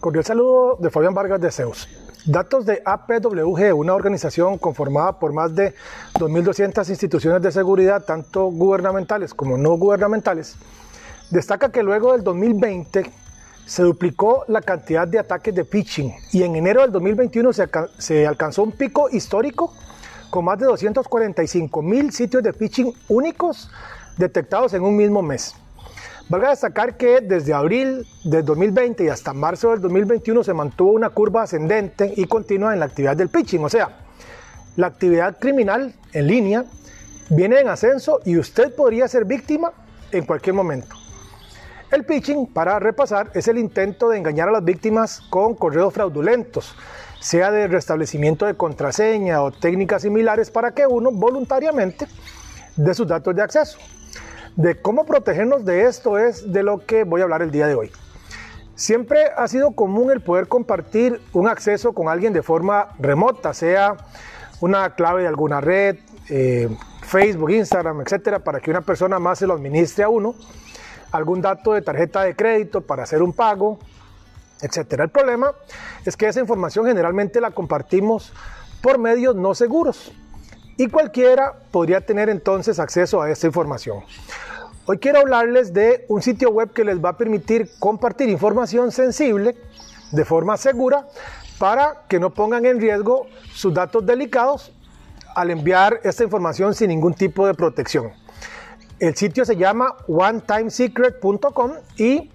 Cordial saludo de Fabián Vargas de Zeus. Datos de APWG, una organización conformada por más de 2.200 instituciones de seguridad, tanto gubernamentales como no gubernamentales, destaca que luego del 2020 se duplicó la cantidad de ataques de phishing y en enero del 2021 se, alcanzó un pico histórico con más de 245 mil sitios de phishing únicos detectados en un mismo mes. Valga destacar que desde abril del 2020 y hasta marzo del 2021 se mantuvo una curva ascendente y continua en la actividad del pitching, o sea, la actividad criminal en línea viene en ascenso y usted podría ser víctima en cualquier momento. El pitching, para repasar, es el intento de engañar a las víctimas con correos fraudulentos, sea de restablecimiento de contraseña o técnicas similares para que uno voluntariamente dé sus datos de acceso de cómo protegernos de esto es de lo que voy a hablar el día de hoy. Siempre ha sido común el poder compartir un acceso con alguien de forma remota, sea una clave de alguna red, eh, Facebook, Instagram, etcétera, para que una persona más se lo administre a uno, algún dato de tarjeta de crédito para hacer un pago, etcétera. El problema es que esa información generalmente la compartimos por medios no seguros y cualquiera podría tener entonces acceso a esta información. Hoy quiero hablarles de un sitio web que les va a permitir compartir información sensible de forma segura para que no pongan en riesgo sus datos delicados al enviar esta información sin ningún tipo de protección. El sitio se llama onetimesecret.com y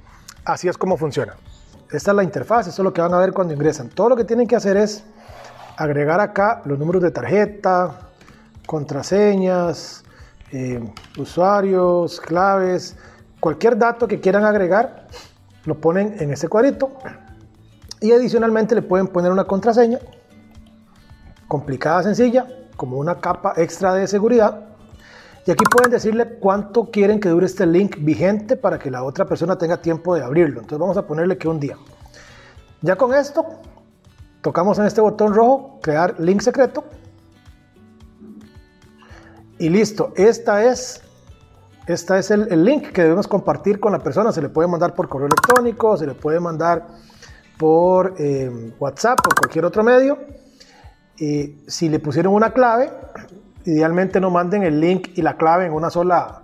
así es como funciona. Esta es la interfaz, eso es lo que van a ver cuando ingresan. Todo lo que tienen que hacer es agregar acá los números de tarjeta, contraseñas, eh, usuarios, claves, cualquier dato que quieran agregar, lo ponen en ese cuadrito y adicionalmente le pueden poner una contraseña complicada, sencilla, como una capa extra de seguridad. Y aquí pueden decirle cuánto quieren que dure este link vigente para que la otra persona tenga tiempo de abrirlo. Entonces vamos a ponerle que un día. Ya con esto, tocamos en este botón rojo, crear link secreto y listo, esta es, esta es el, link que debemos compartir con la persona. Se le puede mandar por correo electrónico, se le puede mandar por eh, WhatsApp, por cualquier otro medio. Y si le pusieron una clave, idealmente no manden el link y la clave en una sola,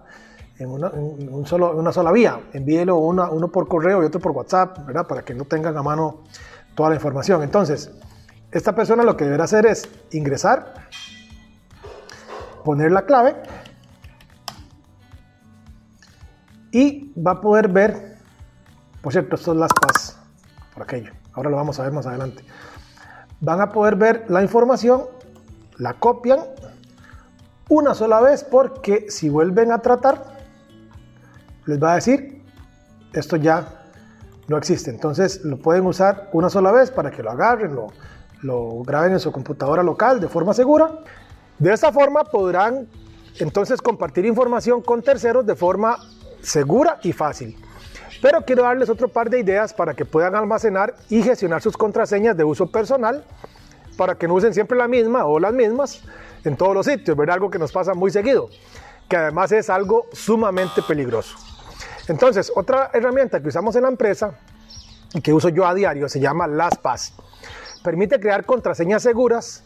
en una, un solo, una sola vía. Envíelo uno por correo y otro por WhatsApp, ¿verdad? Para que no tengan a mano toda la información. Entonces, esta persona lo que deberá hacer es ingresar poner la clave y va a poder ver, por cierto, esto es las PAS, por aquello, ahora lo vamos a ver más adelante. Van a poder ver la información, la copian una sola vez porque si vuelven a tratar, les va a decir, esto ya no existe. Entonces lo pueden usar una sola vez para que lo agarren, lo, lo graben en su computadora local de forma segura de esta forma podrán entonces compartir información con terceros de forma segura y fácil. Pero quiero darles otro par de ideas para que puedan almacenar y gestionar sus contraseñas de uso personal para que no usen siempre la misma o las mismas en todos los sitios, ¿verdad? Algo que nos pasa muy seguido, que además es algo sumamente peligroso. Entonces, otra herramienta que usamos en la empresa y que uso yo a diario se llama LastPass. Permite crear contraseñas seguras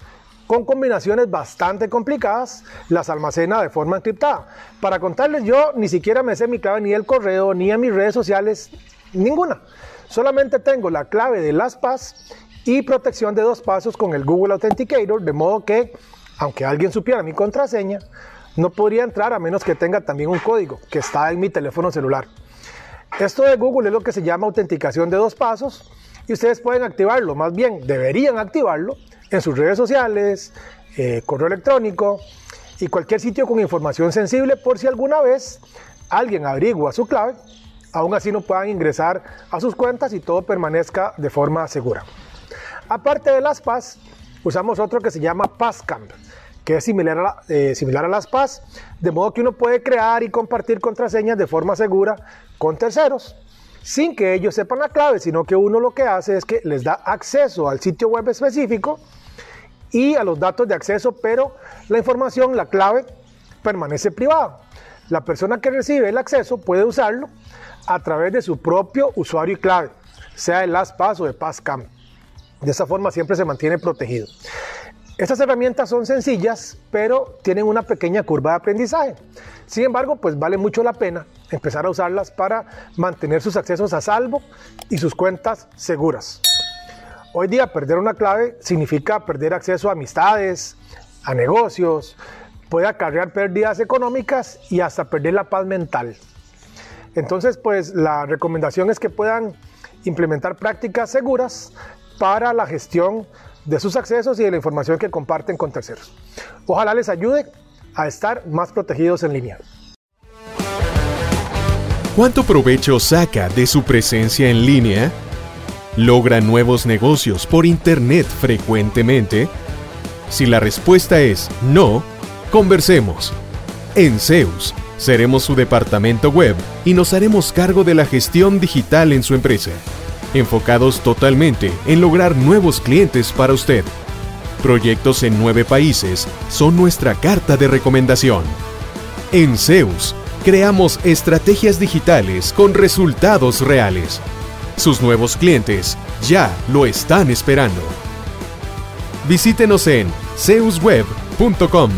con combinaciones bastante complicadas, las almacena de forma encriptada. Para contarles, yo ni siquiera me sé mi clave ni del correo, ni en mis redes sociales, ninguna. Solamente tengo la clave de LastPass y protección de dos pasos con el Google Authenticator, de modo que, aunque alguien supiera mi contraseña, no podría entrar a menos que tenga también un código que está en mi teléfono celular. Esto de Google es lo que se llama autenticación de dos pasos y ustedes pueden activarlo, más bien deberían activarlo en sus redes sociales, eh, correo electrónico y cualquier sitio con información sensible por si alguna vez alguien averigua su clave, aún así no puedan ingresar a sus cuentas y todo permanezca de forma segura. Aparte de las PAS, usamos otro que se llama PassCamp, que es similar a, eh, similar a las PAS, de modo que uno puede crear y compartir contraseñas de forma segura con terceros, sin que ellos sepan la clave, sino que uno lo que hace es que les da acceso al sitio web específico y a los datos de acceso, pero la información, la clave, permanece privada. La persona que recibe el acceso puede usarlo a través de su propio usuario y clave, sea de LastPass o de PassCamp. De esa forma siempre se mantiene protegido. Estas herramientas son sencillas, pero tienen una pequeña curva de aprendizaje. Sin embargo, pues vale mucho la pena empezar a usarlas para mantener sus accesos a salvo y sus cuentas seguras. Hoy día perder una clave significa perder acceso a amistades, a negocios, puede acarrear pérdidas económicas y hasta perder la paz mental. Entonces, pues la recomendación es que puedan implementar prácticas seguras para la gestión de sus accesos y de la información que comparten con terceros. Ojalá les ayude a estar más protegidos en línea. ¿Cuánto provecho saca de su presencia en línea? ¿Logra nuevos negocios por Internet frecuentemente? Si la respuesta es no, conversemos. En Zeus, seremos su departamento web y nos haremos cargo de la gestión digital en su empresa enfocados totalmente en lograr nuevos clientes para usted. Proyectos en nueve países son nuestra carta de recomendación. En Zeus, creamos estrategias digitales con resultados reales. Sus nuevos clientes ya lo están esperando. Visítenos en zeusweb.com.